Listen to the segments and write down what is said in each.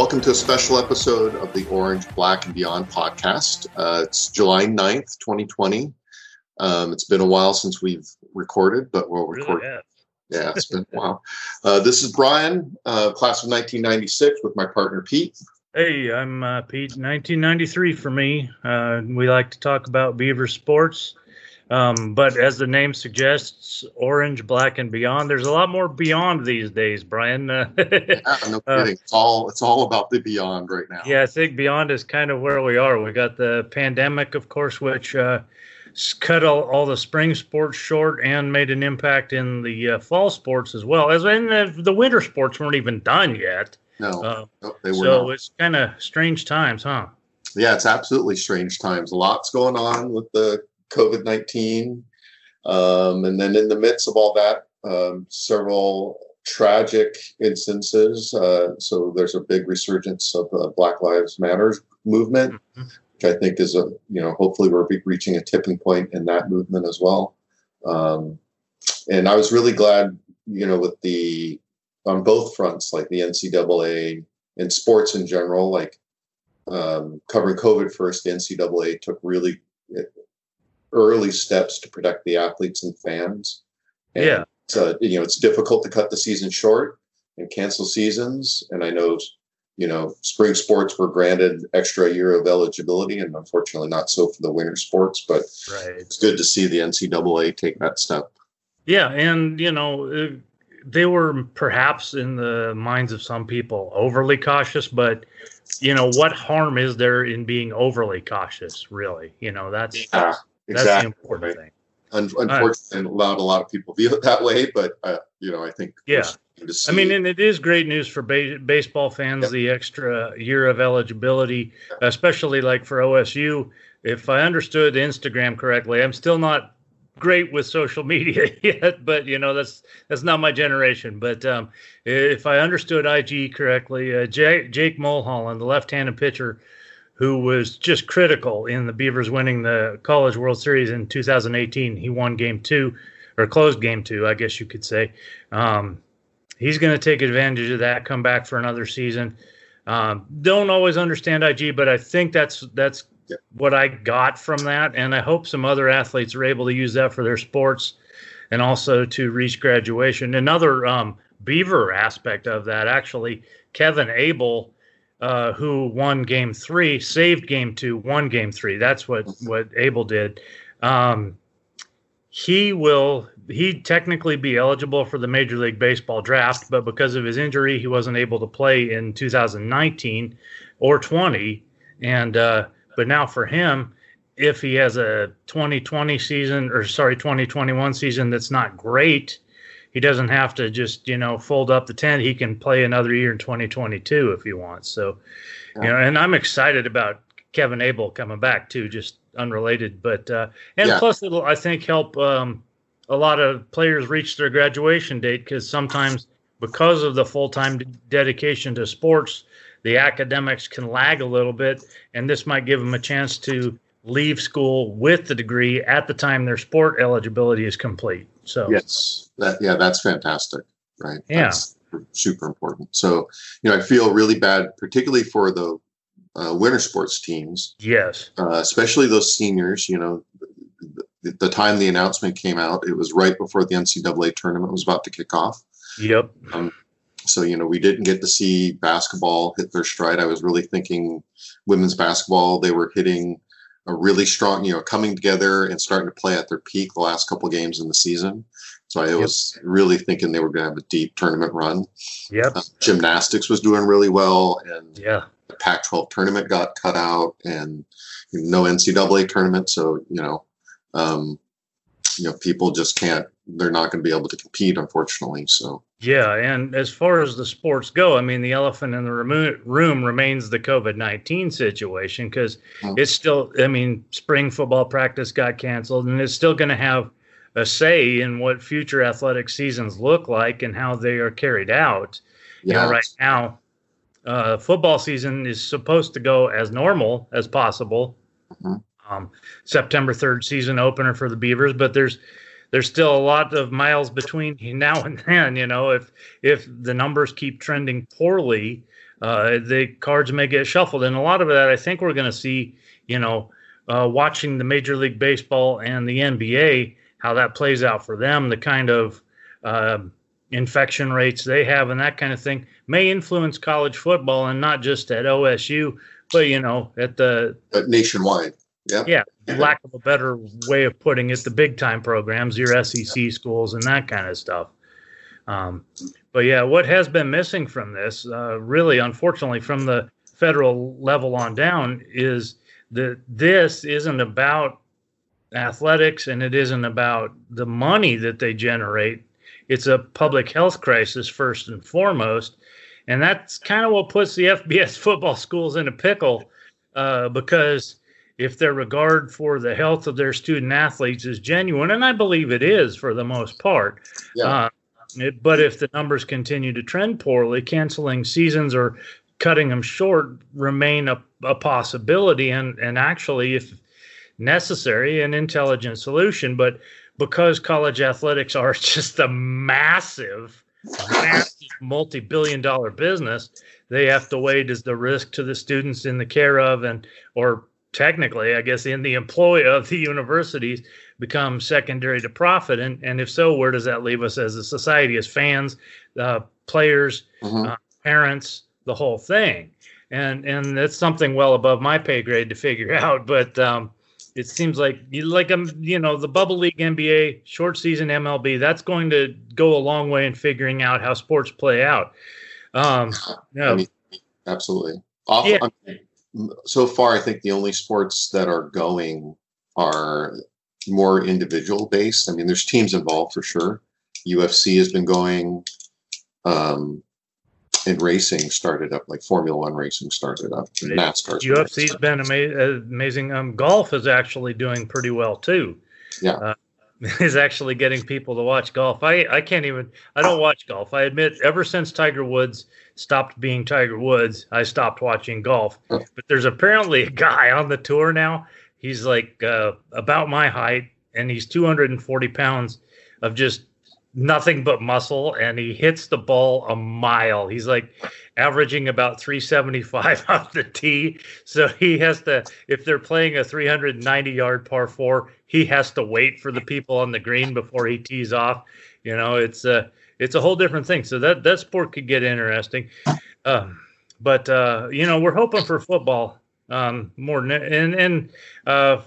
Welcome to a special episode of the Orange, Black, and Beyond podcast. Uh, it's July 9th, 2020. Um, it's been a while since we've recorded, but we'll record. Really yeah, it's been a while. Uh, this is Brian, uh, class of 1996, with my partner Pete. Hey, I'm uh, Pete. 1993 for me. Uh, we like to talk about Beaver sports, um, but as the name suggests, orange, black, and beyond. There's a lot more beyond these days, Brian. Uh, Yeah, no Uh, kidding. It's all it's all about the beyond right now. yeah, I think beyond is kind of where we are. We got the pandemic, of course, which uh, cut all, all the spring sports short and made an impact in the uh, fall sports as well. As in the, the winter sports weren't even done yet. No, Uh, no, they were so not. it's kind of strange times, huh? Yeah, it's absolutely strange times. Lot's going on with the COVID 19. Um, and then in the midst of all that, um, several tragic instances. Uh, so there's a big resurgence of the Black Lives Matter movement, Mhm. which I think is a, you know, hopefully we're be- reaching a tipping point in that movement as well. Um, and I was really glad, you know, with the, on both fronts, like the NCAA and sports in general, like um, covering COVID first, the NCAA took really early steps to protect the athletes and fans. And Yeah. So, you know, it's difficult to cut the season short and cancel seasons. And I know, you know, spring sports were granted extra year of eligibility, and unfortunately not so for the winter sports. But Right. it's good to see the NCAA take that step. Yeah, and you know, uh, they were perhaps in the minds of some people overly cautious, but you know, what harm is there in being overly cautious? Really, you know, that's Yeah, that's the important thing. Un- unfortunately, allowed a lot of people view it that way, but uh, you know, I think Yeah. we're starting to see- I mean, and it is great news for ba- baseball fans, Yep. the extra year of eligibility, especially like for OSU. If I understood Instagram correctly, I'm still not great with social media yet, but you know that's that's not my generation. But um, if I understood IG correctly, uh, J- Jake Mulholland, the left-handed pitcher, who was just critical in the Beavers winning the College World Series in 2018, he won Game Two, or closed Game Two, I guess you could say. Um, he's going to take advantage of that, come back for another season. Um, don't always understand IG, but I think that's that's Yeah. what I got from that, and I hope some other athletes are able to use that for their sports, and also to reach graduation. Another um, Beaver aspect of that, actually, Kevin Abel, uh, who won Game Three, saved Game Two, won Game Three. That's what what Abel did. Um, he will he technically be eligible for the Major League Baseball draft, but because of his injury, he wasn't able to play in 2019 or 20. And uh, but now for him, if he has a 2020 season or sorry 2021 season that's not great, he doesn't have to just you know fold up the tent. He can play another year in 2022 if he wants. So you know, and I'm excited about Kevin Abel coming back too, just unrelated, but uh, and Yeah. plus it'll I think help um, a lot of players reach their graduation date because sometimes because of the full time dedication to sports, the academics can lag a little bit, and this might give them a chance to leave school with the degree at the time their sport eligibility is complete. So Yes, that yeah, that's fantastic, right? Yeah. That's super important. So, you know, I feel really bad, particularly for the uh, winter sports teams, yes, uh, especially those seniors. You know, the, the time the announcement came out, it was right before the NCAA tournament was about to kick off. yep, So, you know, we didn't get to see basketball hit their stride. I was really thinking women's basketball, they were hitting a really strong, you know, coming together and starting to play at their peak the last couple games in the season. So I was really thinking they were going to have a deep tournament run. yep, Uh, gymnastics was doing really well, and yeah, the Pac-12 tournament got cut out, and no NCAA tournament. So you know, um, you know, people just can't. They're not going to be able to compete, unfortunately. So Yeah, and as far as the sports go, I mean, the elephant in the room remains the COVID 19 situation because Mm. it's still, I mean, spring football practice got canceled, and it's still going to have a say in what future athletic seasons look like and how they are carried out. You yeah, know, right now, uh, football season is supposed to go as normal as possible. Mhm. Um, September 3rd season opener for the Beavers, but there's there's still a lot of miles between now and then. You know, if if the numbers keep trending poorly, uh, the cards may get shuffled, and a lot of that I think we're going to see. You know, uh, watching the Major League Baseball and the NBA, how that plays out for them, the kind of uh, infection rates they have, and that kind of thing may influence college football, and not just at OSU, but you know, at the but nationwide. Yeah. Lack of a better way of putting it, the big time programs, your SEC schools, and that kind of stuff. Um, but yeah, what has been missing from this, uh, really, unfortunately, from the federal level on down, is that this isn't about athletics and it isn't about the money that they generate. It's a public health crisis first and foremost. And that's kind of what puts the FBS football schools in a pickle uh, because if their regard for the health of their student athletes is genuine, and I believe it is for the most part, yeah. uh, it, but if the numbers continue to trend poorly, canceling seasons or cutting them short remain a, a possibility, and and actually, if necessary, an intelligent solution. But because college athletics are just a massive, massive multi-billion-dollar business, they have to weigh does the risk to the students in the care of and or technically, I guess, in the employ of the universities become secondary to profit? And, and if so, where does that leave us as a society, as fans, uh, players, mm-hmm. uh, parents, the whole thing? And and that's something well above my pay grade to figure out. But um, it seems like you like um you know the bubble league NBA short season MLB that's going to go a long way in figuring out how sports play out. Um, yeah, I mean, absolutely. Off, yeah. I mean, so far, I think the only sports that are going are more individual based. I mean, there's teams involved for sure. UFC has been going, um, and racing started up, like Formula One racing started up. NASCAR. UFC's been ama- amazing. Um, golf is actually doing pretty well too. Yeah. Uh, is actually getting people to watch golf. I, I can't even I don't watch golf. I admit ever since Tiger Woods stopped being Tiger Woods, I stopped watching golf. But there's apparently a guy on the tour now. He's like uh, about my height and he's 240 pounds of just nothing but muscle and he hits the ball a mile. He's like averaging about 375 off the tee. So he has to, if they're playing a 390 yard par four, he has to wait for the people on the green before he tees off. You know, it's a, it's a whole different thing. So that, that sport could get interesting. Um, but, uh, you know, we're hoping for football um, more than, and, and, uh,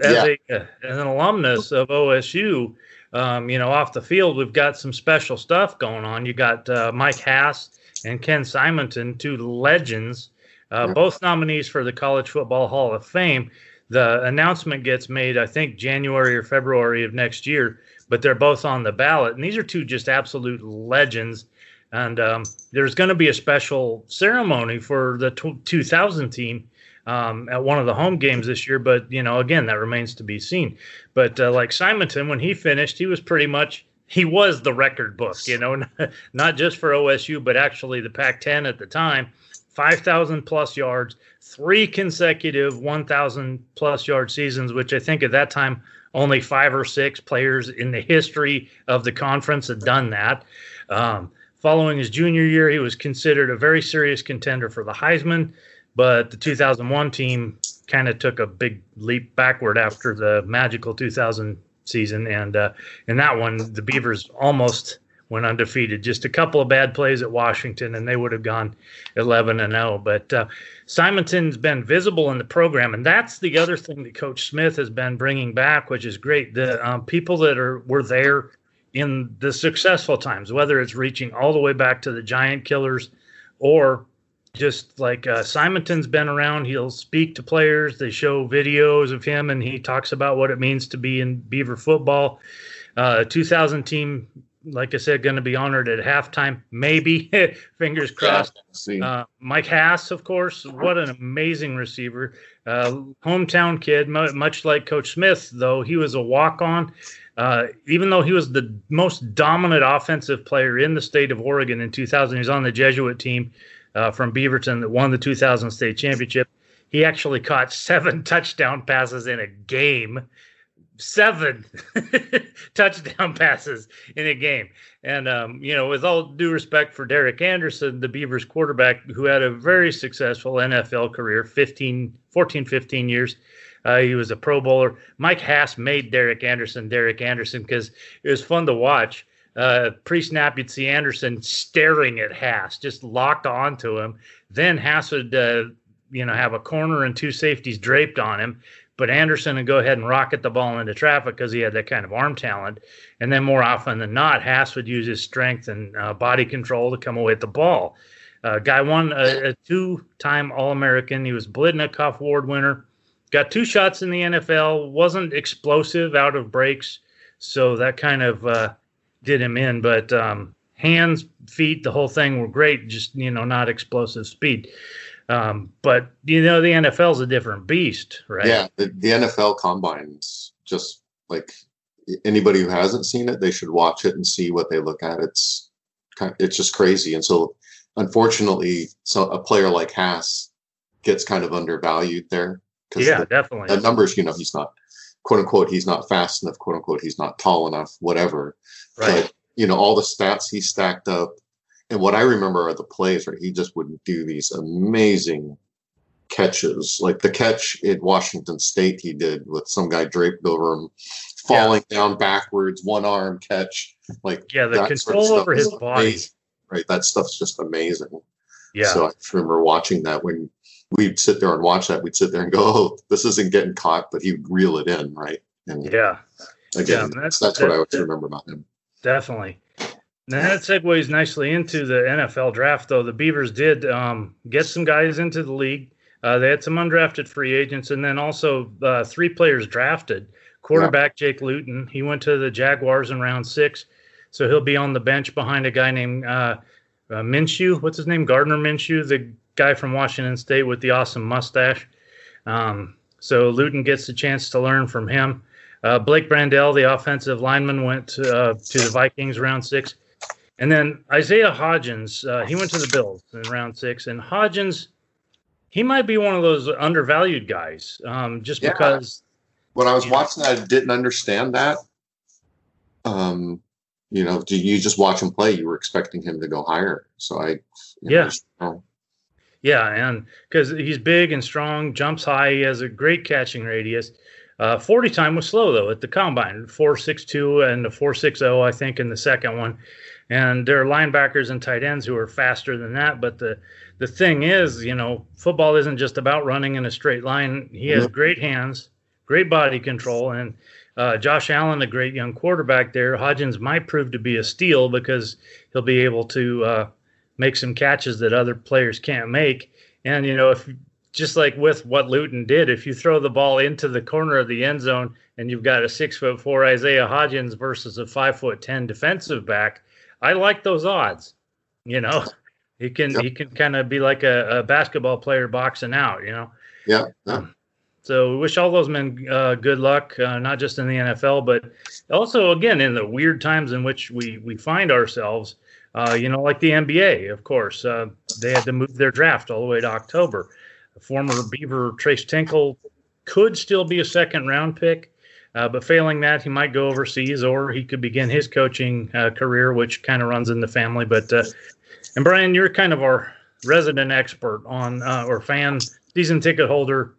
as, yeah. a, as an alumnus of OSU, um, you know, off the field, we've got some special stuff going on. You got uh, Mike Hass and Ken Simonton, two legends, uh, both nominees for the College Football Hall of Fame. The announcement gets made, I think, January or February of next year, but they're both on the ballot. And these are two just absolute legends. And um, there's going to be a special ceremony for the t- 2000 team um, at one of the home games this year. But you know, again, that remains to be seen. But uh, like Simonton, when he finished, he was pretty much he was the record book. You know, not just for OSU, but actually the Pac-10 at the time. 5,000 plus yards, three consecutive 1,000 plus yard seasons, which I think at that time only five or six players in the history of the conference had done that. Um, following his junior year, he was considered a very serious contender for the Heisman. But the 2001 team kind of took a big leap backward after the magical 2000 season, and uh, in that one, the Beavers almost went undefeated. Just a couple of bad plays at Washington, and they would have gone 11 and 0. But uh, Simonton's been visible in the program, and that's the other thing that Coach Smith has been bringing back, which is great. The um, people that are were there in the successful times, whether it's reaching all the way back to the Giant Killers or just like uh, Simonton's been around, he'll speak to players. They show videos of him, and he talks about what it means to be in Beaver football. Uh, 2000 team, like I said, going to be honored at halftime. Maybe, fingers crossed. Uh, Mike Hass, of course, what an amazing receiver. Uh, hometown kid, much like Coach Smith, though he was a walk-on. Uh, even though he was the most dominant offensive player in the state of Oregon in 2000, he was on the Jesuit team uh, from Beaverton that won the 2000 state championship. He actually caught seven touchdown passes in a game. seven touchdown passes in a game. And, um, you know, with all due respect for Derek Anderson, the Beavers quarterback, who had a very successful NFL career 15, 14, 15 years. Uh, he was a Pro Bowler. Mike Hass made Derek Anderson Derek Anderson because it was fun to watch. Uh, Pre snap, you'd see Anderson staring at Hass, just locked onto him. Then Hass would, uh, you know, have a corner and two safeties draped on him but Anderson would go ahead and rocket the ball into traffic because he had that kind of arm talent. And then more often than not, Hass would use his strength and uh, body control to come away with the ball. Uh, guy won a, a two-time All-American. He was Biletnikoff Award winner. Got two shots in the NFL. wasn't explosive out of breaks, so that kind of uh, did him in. But um, hands, feet, the whole thing were great. Just you know, not explosive speed. Um, but you know, the NFL is a different beast, right? Yeah, the, the NFL combines just like anybody who hasn't seen it, they should watch it and see what they look at. It's it's just crazy. And so, unfortunately, so a player like Hass gets kind of undervalued there. Because, yeah, the, definitely. The numbers, you know, he's not quote unquote he's not fast enough, quote unquote he's not tall enough, whatever. Right. But you know, all the stats he stacked up and what I remember are the plays where he just would do these amazing catches, like the catch at Washington State he did with some guy draped over him, falling yeah. down backwards, one arm catch. Like yeah, the control sort of over his body. Amazing, right, that stuff's just amazing. Yeah. So I remember watching that when we'd sit there and watch that, we'd sit there and go, "Oh, this isn't getting caught," but he'd reel it in, right? And yeah. Again, yeah, that's, that's, what I always remember about him. Definitely. Now that segues nicely into the NFL draft, though. The Beavers did um, get some guys into the league. Uh, they had some undrafted free agents, and then also uh, three players drafted. Quarterback yeah. Jake Luton, he went to the Jaguars in round six, so he'll be on the bench behind a guy named uh, uh Minshew. What's his name? Gardner Minshew, the guy from Washington State with the awesome mustache. Um, so Luton gets a chance to learn from him. Uh, Blake Brandel, the offensive lineman, went to, uh, to the Vikings round six. And then Isaiah Hodgins, uh, he went to the Bills in round six, and Hodgins, he might be one of those undervalued guys, um, just yeah. because. When I was watching that, I didn't understand that. Um, you know, do you just watch him play? You were expecting him to go higher, so I. yeah. Know, yeah, and because he's big and strong, jumps high, he has a great catching radius. Uh, 40 time was slow though at the combine, 4.62 and a 4.60, I think, in the second one and there are linebackers and tight ends who are faster than that. But the the thing is, you know, football isn't just about running in a straight line. He has great hands, great body control, and uh, Josh Allen, a great young quarterback there. Hodgins might prove to be a steal because he'll be able to uh, make some catches that other players can't make. And you know, if just like with what Luton did, if you throw the ball into the corner of the end zone and you've got a six foot four Isaiah Hodgins versus a five foot ten defensive back, I like those odds. You know, he can yep. he can kind of be like a, a, basketball player boxing out. You know. Yeah. yeah. Um, so we wish all those men uh, good luck, uh, not just in the NFL, but also again in the weird times in which we we find ourselves. Uh, you know, like the NBA, of course, uh, they had to move their draft all the way to October. Former Beaver Tres Tinkle could still be a second round pick. Uh, but failing that, he might go overseas or he could begin his coaching uh, career, which kind of runs in the family. But uh, and Brian, you're kind of our resident expert on uh, or fan, season ticket holder,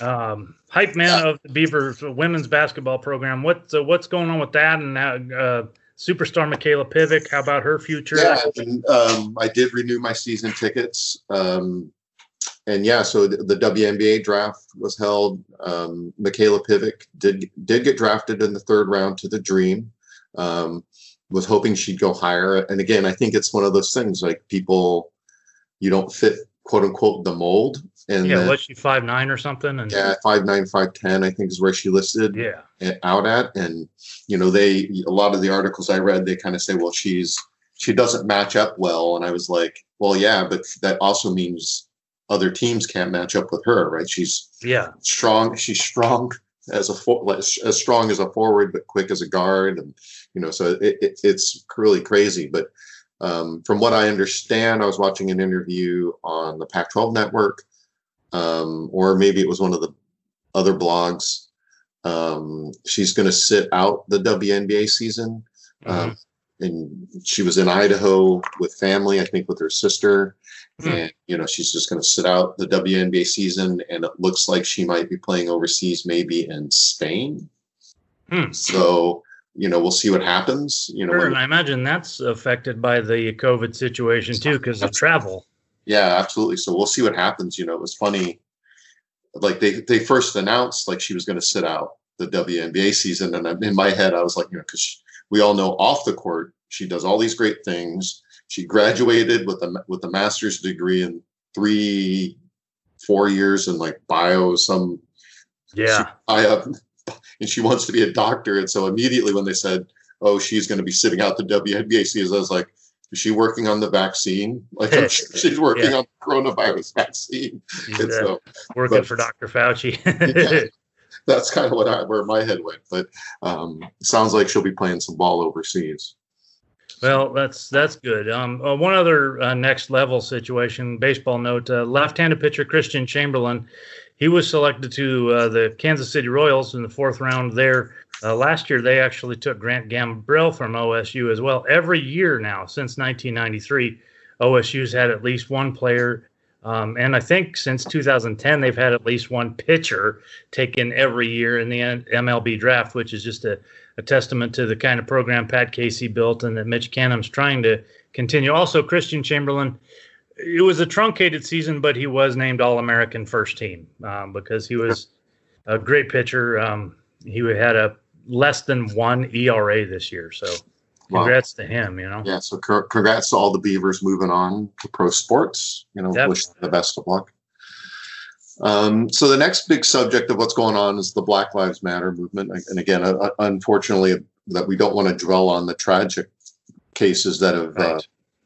um, hype man of the Beavers women's basketball program. What what's going on with that? And uh, superstar Mikayla Pivec, how about her future? Yeah, and, um, I did renew my season tickets. Um, and yeah, so the, the WNBA draft was held. Um, Mikayla Pivec did did get drafted in the third round to the Dream. Um, was hoping she'd go higher, and again, I think it's one of those things like people, you don't fit quote unquote the mold. And yeah, was she five nine or something? And yeah, five nine, five ten, I think is where she listed. Yeah, out at, and you know they a lot of the articles I read they kind of say, well, she's she doesn't match up well, and I was like, well, yeah, but that also means other teams can't match up with her, right? She's yeah strong. She's strong as a for, as strong as a forward, but quick as a guard, and you know, so it, it, it's really crazy. But um, from what I understand, I was watching an interview on the Pac-12 network, um, or maybe it was one of the other blogs. Um, she's going to sit out the WNBA season. Mhm. Um, and she was in Idaho with family, I think with her sister. Hmm. And, you know, she's just going to sit out the WNBA season. And it looks like she might be playing overseas, maybe in Spain. Hmm. So, you know, we'll see what happens. You know, Sure, and I imagine that's affected by the COVID situation too, because of travel. Yeah, absolutely. So we'll see what happens. You know, it was funny. Like they they first announced like she was going to sit out the WNBA season, and in my head I was like, you know, because we all know off the court she does all these great things. She graduated with a with a master's degree in three, four years in like bio some Yeah, I uh, and she wants to be a doctor. And so immediately when they said, "Oh, she's going to be sitting out the WNBA season," I was like, "Is she working on the vaccine? Like I'm sure she's working Yeah. on the coronavirus vaccine." And uh, so working but- for Dr. Fauci. Yeah. that's kind of what I, where my head went. But um, sounds like she'll be playing some ball overseas. Well, that's that's good. Um, uh, one other uh, next level situation, baseball note: uh, left-handed pitcher Christian Chamberlain, he was selected to uh, the Kansas City Royals in the fourth round. There uh, last year, they actually took Grant Gambrell from OSU as well. Every year now since 1993, OSU's had at least one player, um, and I think since 2010 they've had at least one pitcher taken every year in the MLB draft, which is just a a testament to the kind of program Pat Casey built and that Mitch Canham's trying to continue. Also, Christian Chamberlain, it was a truncated season, but he was named All American first team um, because he was a great pitcher. Um, he had a less than one ERA this year. So, Wow. congrats to him, you know. Yeah. So congrats to all the Beavers moving on to pro sports. You know, Yep. wish them the best of luck. Um, so the next big subject of what's going on is the Black Lives Matter movement, and again, uh, unfortunately, that we don't want to dwell on the tragic cases that have uh,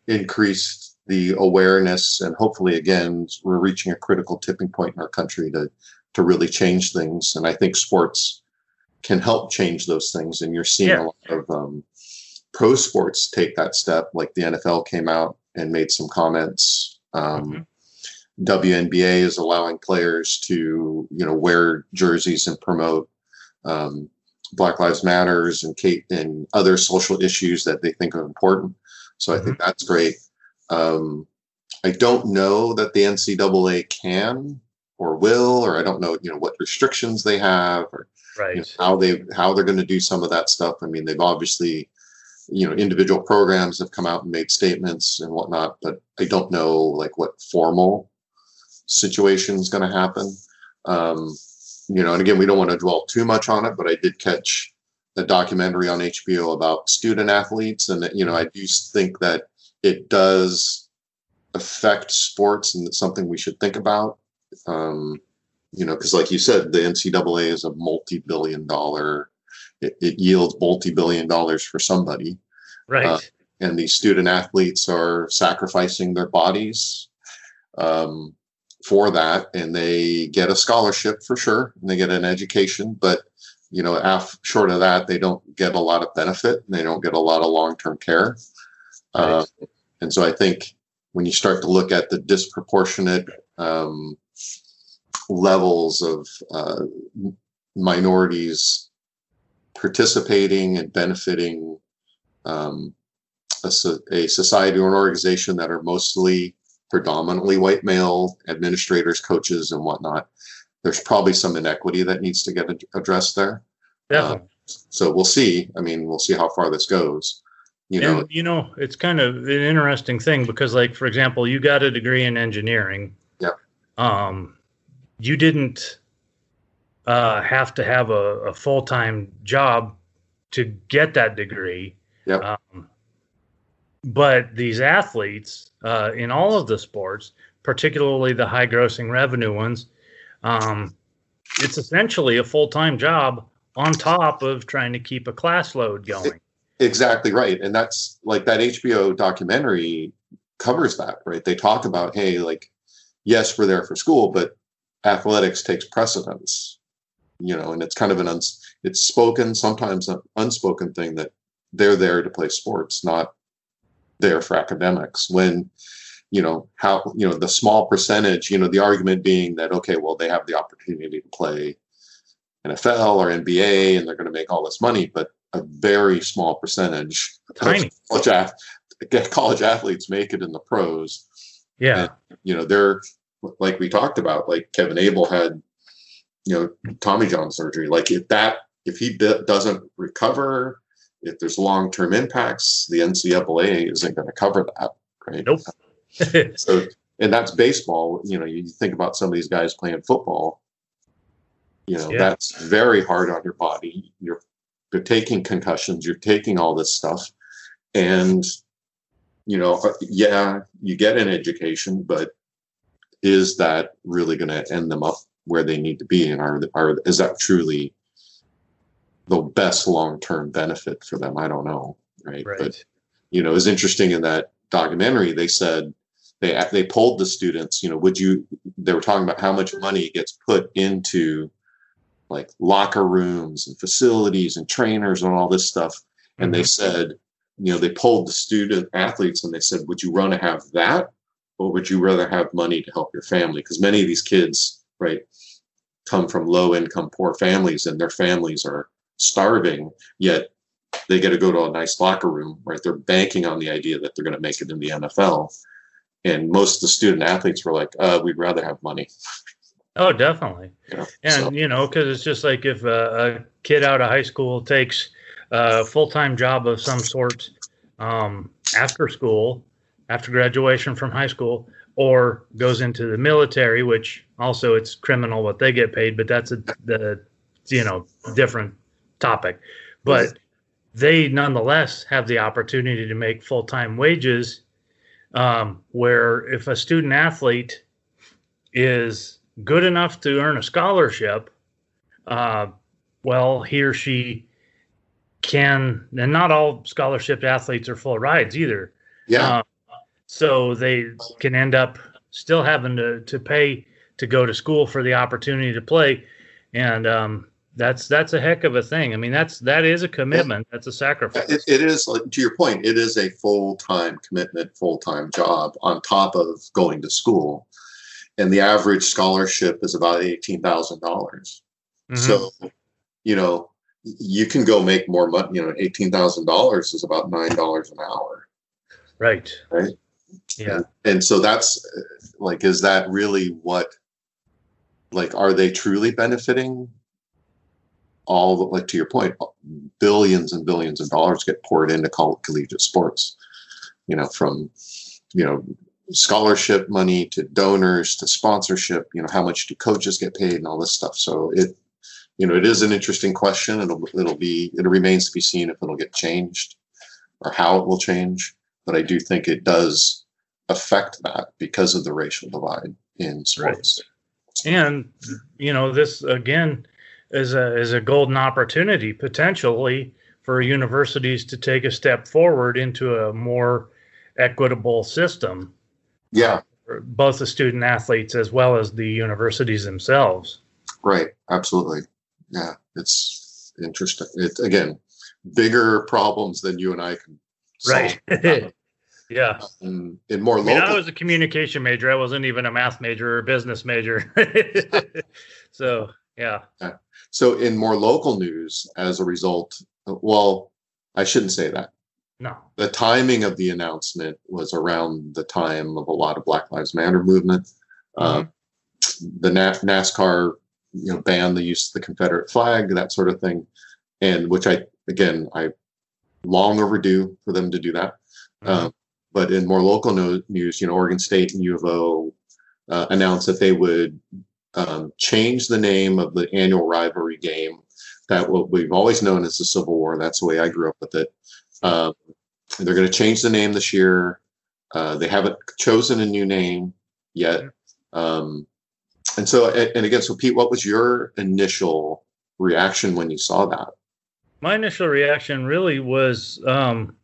increased the awareness, and hopefully, again, we're reaching a critical tipping point in our country to to really change things. And I think sports can help change those things, and you're seeing Yeah. a lot of um, pro sports take that step. Like the NFL came out and made some comments. Um, Mhm. WNBA is allowing players to, you know, wear jerseys and promote um, Black Lives Matters and Kate and other social issues that they think are important. So I think that's great. Um, I don't know that the NCAA can or will, or I don't know, you know, what restrictions they have or you know, how they how they're going to do some of that stuff. I mean, they've obviously, you know, individual programs have come out and made statements and whatnot, but I don't know like what formal situation is going to happen. Um, you know, and again, we don't want to dwell too much on it, but I did catch a documentary on HBO about student athletes, and you know, I do think that it does affect sports, and it's something we should think about. Um, you know, because like you said, the NCAA is a multi-billion dollar. It, it yields multi-billion dollars for somebody, Right. uh, and these student athletes are sacrificing their bodies um, for that, and they get a scholarship for sure, and they get an education, but you know, af- short of that, they don't get a lot of benefit, and they don't get a lot of long-term care. Uh, and so I think when you start to look at the disproportionate um, levels of uh, minorities participating and benefiting um, a, a society or an organization that are mostly predominantly white male administrators, coaches, and whatnot, there's probably some inequity that needs to get ad- addressed there. Definitely. So we'll see. I mean, we'll see how far this goes. You know, and you know, it's kind of an interesting thing because, like, for example, you got a degree in engineering. Yeah. Um, you didn't uh, have to have a, a full time job to get that degree. Yep. Um, but these athletes uh, in all of the sports, particularly the high grossing revenue ones, um, it's essentially a full time job on top of trying to keep a class load going. Exactly right. And that's like that HBO documentary covers that, right? They talk about, hey, like, yes, we're there for school, but athletics takes precedence, you know, and it's kind of an uns- it's spoken, sometimes an unspoken thing that they're there to play sports, not there for academics. When, you know, how, you know, the small percentage, you know, the argument being that, okay, well, they have the opportunity to play NFL or NBA and they're going to make all this money, but a very small percentage Tiny. college, ath- college athletes make it in the pros. Yeah. And, you know, they're like we talked about, like Kevin Abel had, you know, Tommy John surgery. Like if that, if he d- doesn't recover, if there's long term impacts, the NCAA isn't going to cover that, right? Nope. so, and that's baseball. You know, you think about some of these guys playing football. You know, Yeah. that's very hard on your body. You're you're taking concussions. You're taking all this stuff, and you know, uh, yeah, you get an education, but is that really going to end them up where they need to be? And are are is that truly the best long term benefit for them? I don't know, right? But you know, it was interesting in that documentary. They said they they polled the students. You know, would you? They were talking about how much money gets put into like locker rooms and facilities and trainers and all this stuff. And they Mhm. said, you know, they polled the student athletes and they said, would you rather have that, or would you rather have money to help your family? Because many of these kids, right, come from low income, poor families, and their families are starving. Yet they get to go to a nice locker room, right? They're banking on the idea that they're going to make it in the NFL. And most of the student athletes were like, uh, we'd rather have money. Oh, definitely. Know? And So, you know, because it's just like if a, a kid out of high school takes a full time job of some sort um, after school, after graduation from high school, or goes into the military, which also it's criminal what they get paid, but that's a the you know different topic. But they nonetheless have the opportunity to make full time wages. Um, where if a student athlete is good enough to earn a scholarship, uh, well, he or she can, and not all scholarship athletes are full rides either. yeah, Uh, so they can end up still having to, to pay to go to school for the opportunity to play. And um, that's that's a heck of a thing. I mean, that's that is a commitment. That's a sacrifice. it, it is to your point. It is a full time commitment, full time job on top of going to school, and the average scholarship is about eighteen thousand dollars. Mhm. So, you know, you can go make more money. You know, eighteen thousand dollars is about nine dollars an hour, right. right? Yeah. And so that's like, is that really what? Like, are they truly benefiting? All the, like to your point, billions and billions of dollars get poured into coll- collegiate sports. You know, from you know scholarship money to donors to sponsorship. You know, how much do coaches get paid and all this stuff. So it, you know, it is an interesting question. It'll it'll be it remains to be seen if it'll get changed or how it will change. But I do think it does affect that because of the racial divide in sports. and you know this again is a is a golden opportunity potentially for universities to take a step forward into a more equitable system Yeah, both the student athletes as well as the universities themselves right. Absolutely. Yeah, it's interesting. It again, bigger problems than you and I can solve. right yeah um, And in more I mean, I was a communication major. I wasn't even a math major or a business major. so, yeah. so in more local news, as a result, well, I shouldn't say that. No. the timing of the announcement was around the time of a lot of Black Lives Matter movement. Uh, the Na- NASCAR, you know, banned the use of the Confederate flag, that sort of thing, and which I again I long overdue for them to do that. Um, but in more local no- news, you know, Oregon State and U of O uh, announced that they would um, change the name of the annual rivalry game that what we've always known as the Civil War. That's the way I grew up with it. Um, they're going to change the name this year. Uh, they haven't chosen a new name yet. Um, and so, and, again, so Pete, what was your initial reaction when you saw that? My initial reaction really was, um,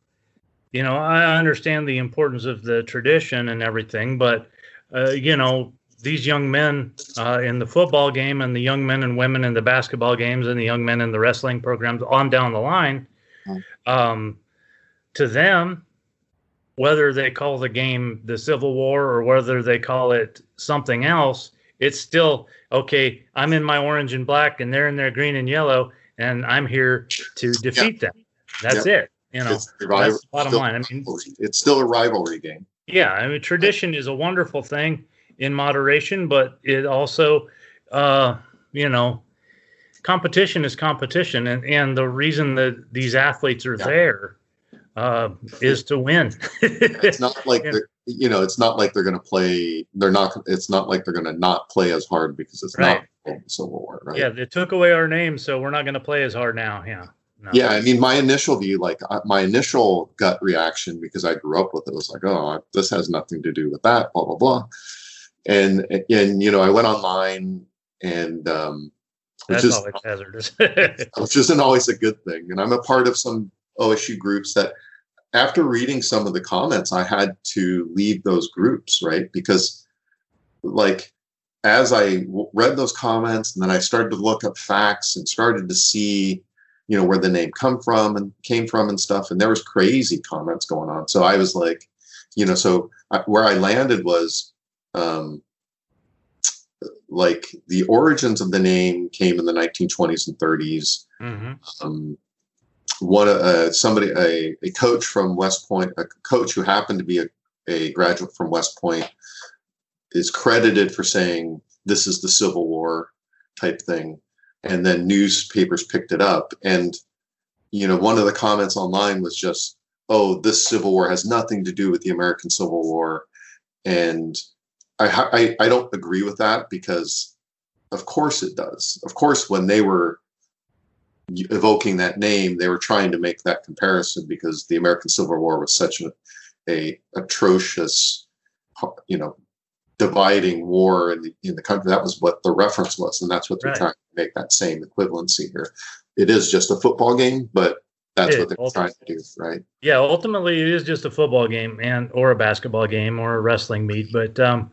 you know, I understand the importance of the tradition and everything, but, uh, you know, these young men uh, in the football game and the young men and women in the basketball games and the young men in the wrestling programs on down the line, Mm. um, to them, whether they call the game the Civil War or whether they call it something else, it's still okay. I'm in my orange and black, and they're in their green and yellow, and I'm here to defeat them. That's it. You know, It's rival- that's the bottom still- line. I mean, it's still a rivalry game. yeah, I mean, tradition is a wonderful thing in moderation, but it also, uh, you know, competition is competition, and and the reason that these athletes are Yeah. there uh, is to win. It's not like they're, you know, it's not like they're going to play. They're not. It's not like they're going to not play as hard because it's Right. not Civil War, right? yeah, they took away our name, so we're not going to play as hard now. Yeah. No. Yeah, I mean, my initial view, like uh, my initial gut reaction, because I grew up with it, was like, oh, this has nothing to do with that, blah blah blah. And and you know, I went online, and um, which That's is always hazardous. which isn't always a good thing. And I'm a part of some OSU groups that, after reading some of the comments, I had to leave those groups, right? Because, like, as I w- read those comments and then I started to look up facts and started to see, you know, where the name come from and came from and stuff, and there was crazy comments going on. So I was like, you know, so I, where I landed was. Um, like the origins of the name came in the 1920s and 30s hmm um, one uh, somebody a, a coach from West Point, a coach who happened to be a, a graduate from West Point, is credited for saying this is the Civil War type thing, and then newspapers picked it up, and you know one of the comments online was just, "Oh, this Civil War has nothing to do with the American Civil War," and I I, I don't agree with that because, of course, it does. Of course, when they were evoking that name, they were trying to make that comparison because the American Civil War was such a, a atrocious, you know, dividing war in the, in the country. That was what the reference was, and that's what they're Right. trying to make that same equivalency here. It is just a football game, but that's It what they're trying to do, right? Yeah, ultimately it is just a football game and or a basketball game or a wrestling meet, but um,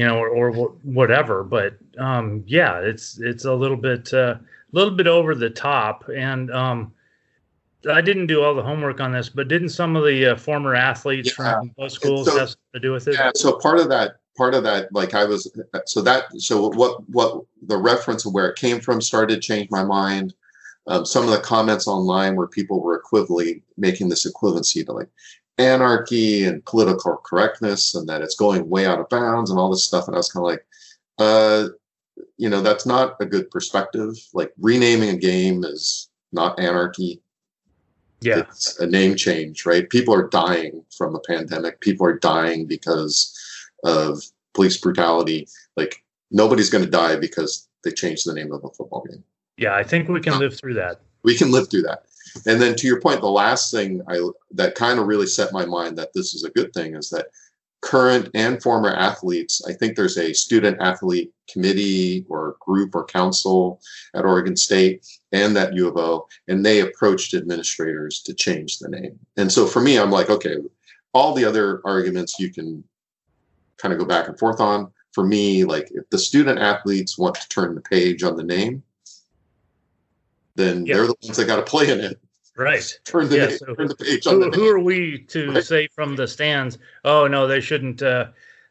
you know, or, or whatever. But um, yeah, it's it's a little bit a little bit over the top, and um, I didn't do all the homework on this, but didn't some of the uh, former athletes Yeah. from both schools so- have something to do with it? Yeah. So part of that, part of that, like I was, so that, so what, what the reference of where it came from started to change my mind. Um, some of the comments online where people were equivalently making this equivalency to like anarchy and political correctness, and that it's going way out of bounds and all this stuff. And I was kind of like, uh, you know, that's not a good perspective. Like renaming a game is not anarchy Yeah, it's a name change, right? People are dying from a pandemic. People are dying because of police brutality. Like nobody's going to die because they changed the name of a football game. yeah, I think we can live through that. We can live through that. And then to your point, the last thing I that kind of really set my mind that this is a good thing is that current and former athletes, I think there's a student athlete committee or group or council at Oregon State and at U of O, and they approached administrators to change the name. And so for me, I'm like, okay, all the other arguments you can kind of go back and forth on. For me, like if the student athletes want to turn the page on the name, then Yeah. they're the ones that got to play in it. Right. Turn the Yeah, name, so turn the page on the Who, are we to Right. say from the stands? Oh no, they shouldn't. Uh,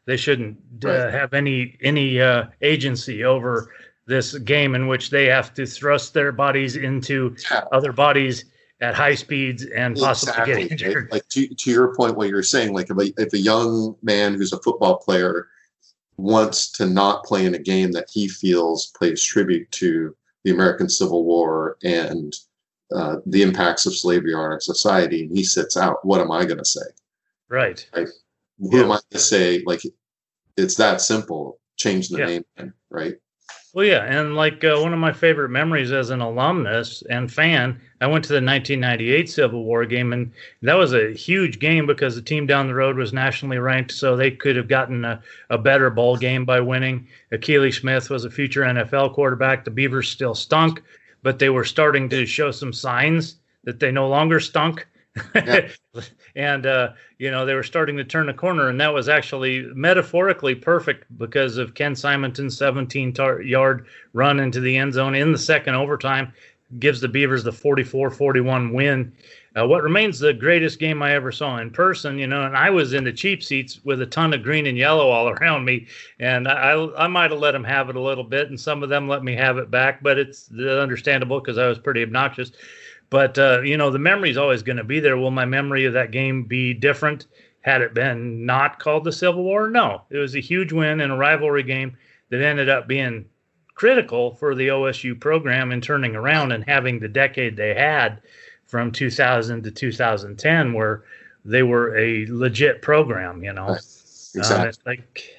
they shouldn't uh, Right. have any any uh, agency over this game in which they have to thrust their bodies into Yeah. other bodies at high speeds and possibly Exactly. get injured. Like to, to your point, what you're saying, like if a, if a young man who's a football player wants to not play in a game that he feels pays tribute to the American Civil War and uh, the impacts of slavery on our society, and he sits out, what am I going to say? Right. Who Yeah. am I to say? Like, it's that simple. Change the Yeah. name, right? Well, yeah, and like uh, one of my favorite memories as an alumnus and fan, I went to the 1998 Civil War game, and that was a huge game because the team down the road was nationally ranked, so they could have gotten a, a better bowl game by winning. Akili Smith was a future NFL quarterback. The Beavers still stunk, but they were starting to show some signs that they no longer stunk. Yeah. and uh, you know they were starting to turn the corner, and that was actually metaphorically perfect because of Ken Simonton's 17 tar- yard run into the end zone in the second overtime. gives the Beavers the 44-41 win. Uh, what remains the greatest game I ever saw in person, you know, and I was in the cheap seats with a ton of green and yellow all around me, and I I might have let them have it a little bit, and some of them let me have it back, but it's understandable because I was pretty obnoxious. But uh, you know, the memory is always going to be there. Will my memory of that game be different had it been not called the Civil War? No, it was a huge win in a rivalry game that ended up being critical for the OSU program in turning around and having the decade they had from 2000 to 2010, where they were a legit program. You know, exactly. Uh, like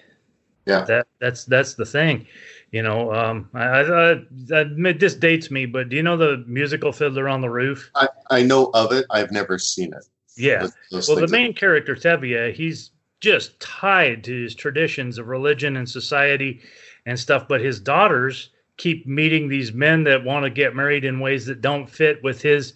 yeah, that that's that's the thing. You know, um, I, I, I, this dates me, but do you know the musical Fiddler on the Roof? I, I know of it. I've never seen it. Yeah. well, the main character, Tevye, he's just tied to his traditions of religion and society and stuff, but his daughters keep meeting these men that want to get married in ways that don't fit with his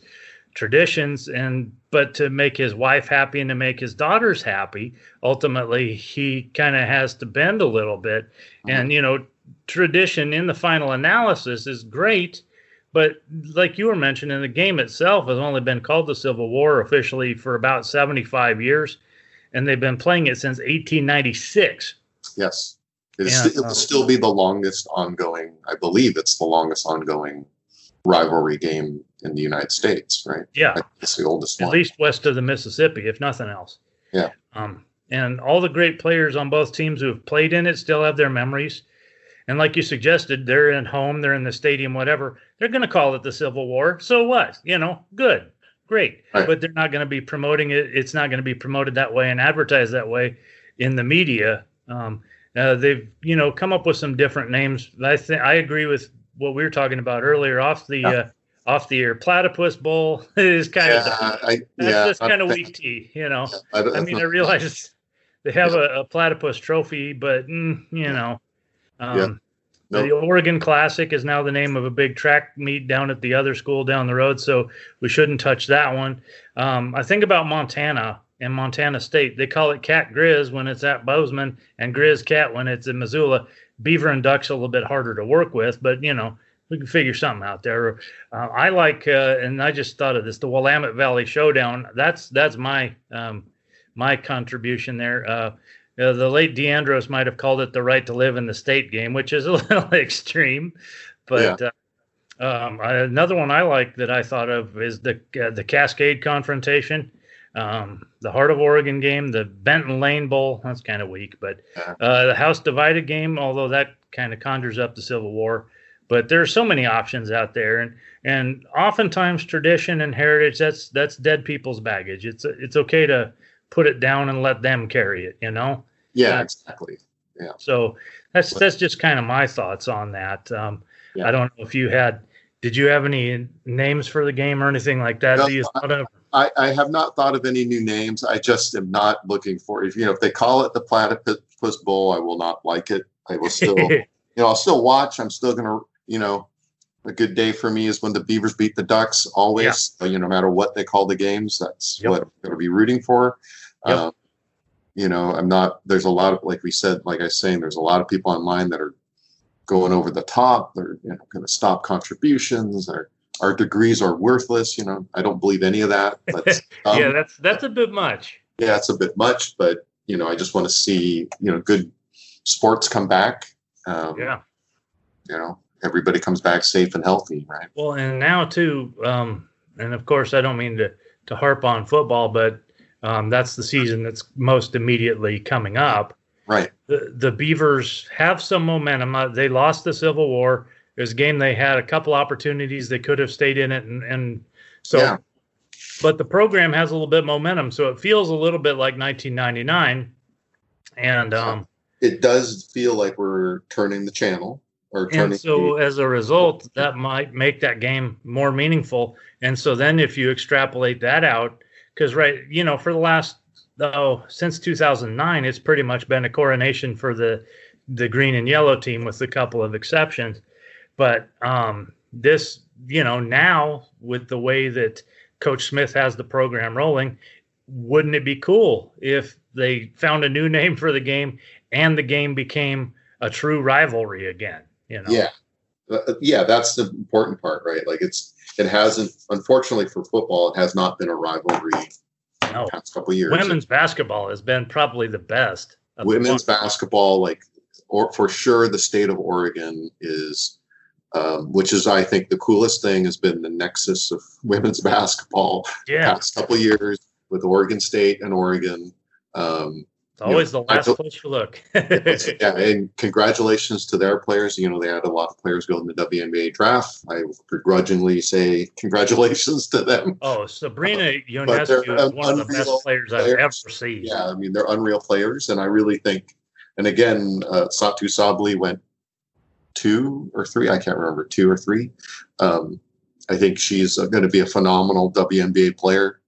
traditions and but to make his wife happy and to make his daughters happy ultimately he kind of has to bend a little bit mm-hmm. and you know tradition in the final analysis is great, but like you were mentioning, the game itself has only been called the Civil War officially for about 75 years, and they've been playing it since 1896. Yes. It, it will still be the longest ongoing, I believe it's the longest ongoing rivalry game in the United States, right? Yeah. It's the oldest At one. least west of the Mississippi, if nothing else. Yeah. Um, and all the great players on both teams who have played in it still have their memories. And like you suggested, they're in home, they're in the stadium, whatever. They're going to call it the Civil War. So what? You know, good, great. Right. But they're not going to be promoting it. It's not going to be promoted that way and advertised that way in the media. Um, uh, they've, you know, come up with some different names. I think I agree with what we were talking about earlier off the yeah. uh, off the air. Platypus Bowl is kind yeah, of I, yeah, that's kind of weak tea. You know, I, I mean, I realize they have a, a platypus trophy, but mm, you know. Um, yeah. Nope. The Oregon Classic is now the name of a big track meet down at the other school down the road, so we shouldn't touch that one. Um, I think about Montana and Montana State. They call it Cat Grizz when it's at Bozeman and Grizz Cat when it's in Missoula. Beaver and Duck's a little bit harder to work with, but you know we can figure something out there. Uh, I like, uh, and I just thought of this: the Willamette Valley Showdown. That's that's my um, my contribution there. Uh, uh, the late Dee Andros might have called it the right to live in the state game, which is a little extreme. But yeah. uh, um, another one I like that I thought of is the uh, the Cascade confrontation, um, the Heart of Oregon game, the Benton Lane Bowl. That's kind of weak, but uh, the House Divided game, although that kind of conjures up the Civil War. But there are so many options out there, and and oftentimes tradition and heritage that's that's dead people's baggage. It's it's okay to put it down and let them carry it, you know? Yeah, uh, exactly. Yeah. So that's that's just kind of my thoughts on that. Um, yeah. I don't know if you had did you have any names for the game or anything like that? No, that I, I, have not thought of any new names. I just am not looking for if you know if they call it the platypus bowl, I will not like it. I will still you know I'll still watch. I'm still gonna you know a good day for me is when the Beavers beat the Ducks always. Yeah. You know, no matter what they call the games, that's yep. what I'm going to be rooting for. Yep. Um, you know, I'm not. There's a lot of like we said, like I was saying, there's a lot of people online that are going over the top. They're you know, going to stop contributions. Our our degrees are worthless. You know, I don't believe any of that. Um, yeah, that's that's a bit much. Yeah, it's a bit much, but you know, I just want to see you know good sports come back. Um, yeah. You know, everybody comes back safe and healthy, right? Well, and now too, um, and of course, I don't mean to to harp on football, but um, that's the season that's most immediately coming up. Right. The the Beavers have some momentum. Uh, they lost the Civil War. It was a game they had a couple opportunities they could have stayed in it, and and so. Yeah. But the program has a little bit momentum, so it feels a little bit like 1999, and um, it does feel like we're turning the channel or and so as a result that might make that game more meaningful. And so then if you extrapolate that out because right you know for the last oh since 2009 it's pretty much been a coronation for the the green and yellow team with a couple of exceptions. But um this you know now with the way that coach smith has the program rolling wouldn't it be cool if they found a new name for the game and the game became a true rivalry again you know? Yeah, uh, yeah, that's the important part, right? Like it's it hasn't, unfortunately for football, it has not been a rivalry No. the past couple of years. Women's basketball has been probably the best. the women's bunch. basketball, like, or for sure, the state of Oregon is, um, which is, I think, the coolest thing has been the nexus of women's basketball Yeah, past couple of years with Oregon State and Oregon. Um, it's always the last place you look. yeah, and congratulations to their players. You know, they had a lot of players go in the WNBA draft. I begrudgingly say congratulations to them. oh, Sabrina But they're is one of the best players I've ever seen. Yeah, I mean they're unreal players, and I really think. And again, uh, Satou Sabally went two or three. I can't remember two or three. Um, I think she's going to be a phenomenal WNBA player.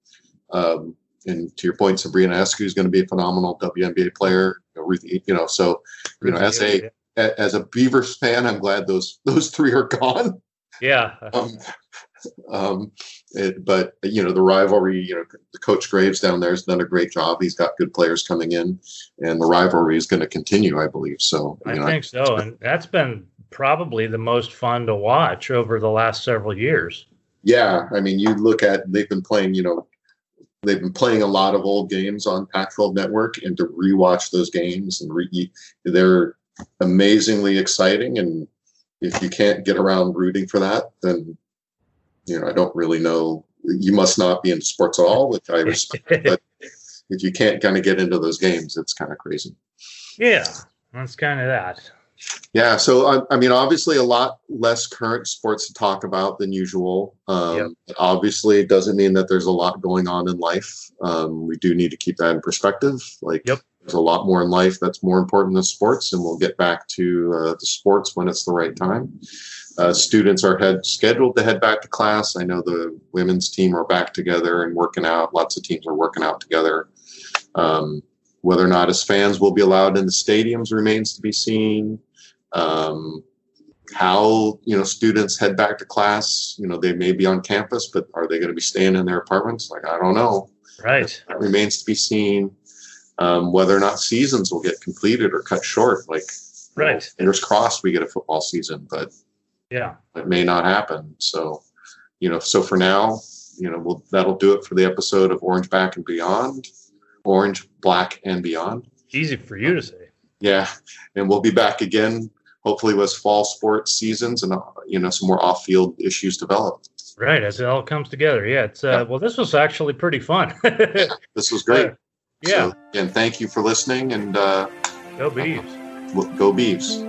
Um, and to your point, Sabrina Ionescu is going to be a phenomenal WNBA player. You know, Ruth- you know, so you know, as a as a Beavers fan, I'm glad those those three are gone. yeah, Um, um, it, but you know the rivalry. You know, the coach Graves down there has done a great job. He's got good players coming in, and the rivalry is going to continue, I believe. So I know, think so, and that's been probably the most fun to watch over the last several years. yeah. I mean, you look at they've been playing. You know, they've been playing a lot of old games on Pac-12 Network, and to rewatch those games and re, they're amazingly exciting. And if you can't get around rooting for that, then you know I don't really know. You must not be into sports at all, which I respect. But- if you can't kind of get into those games, it's kind of crazy. yeah, that's kind of that. Yeah. So, I, I mean, obviously, a lot less current sports to talk about than usual. Um, Yep. Obviously, it doesn't mean that there's a lot going on in life. Um, we do need to keep that in perspective. Like, Yep. there's a lot more in life that's more important than sports, and we'll get back to uh, the sports when it's the right time. Uh, students are head scheduled to head back to class. I know the women's team are back together and working out. Lots of teams are working out together. Um, whether or not as fans will be allowed in the stadiums remains to be seen. Um, how you know students head back to class, you know they may be on campus, but are they going to be staying in their apartments? Like I don't know. Right. That remains to be seen. Um, whether or not seasons will get completed or cut short. Like you know, Right. fingers crossed we get a football season, but Yeah. it may not happen. So, you know, so for now, you know, we'll, that'll do it for the episode of Orange Back and Beyond, Orange, Black, and Beyond. Easy for you to say. Yeah, and we'll be back again, hopefully, with fall sports seasons and uh, you know some more off-field issues develop. Right. As it all comes together. Yeah. It's uh, Yeah. well, this was actually pretty fun. This was great. yeah. So, and thank you for listening, and uh, Go Beavs. go Beavs.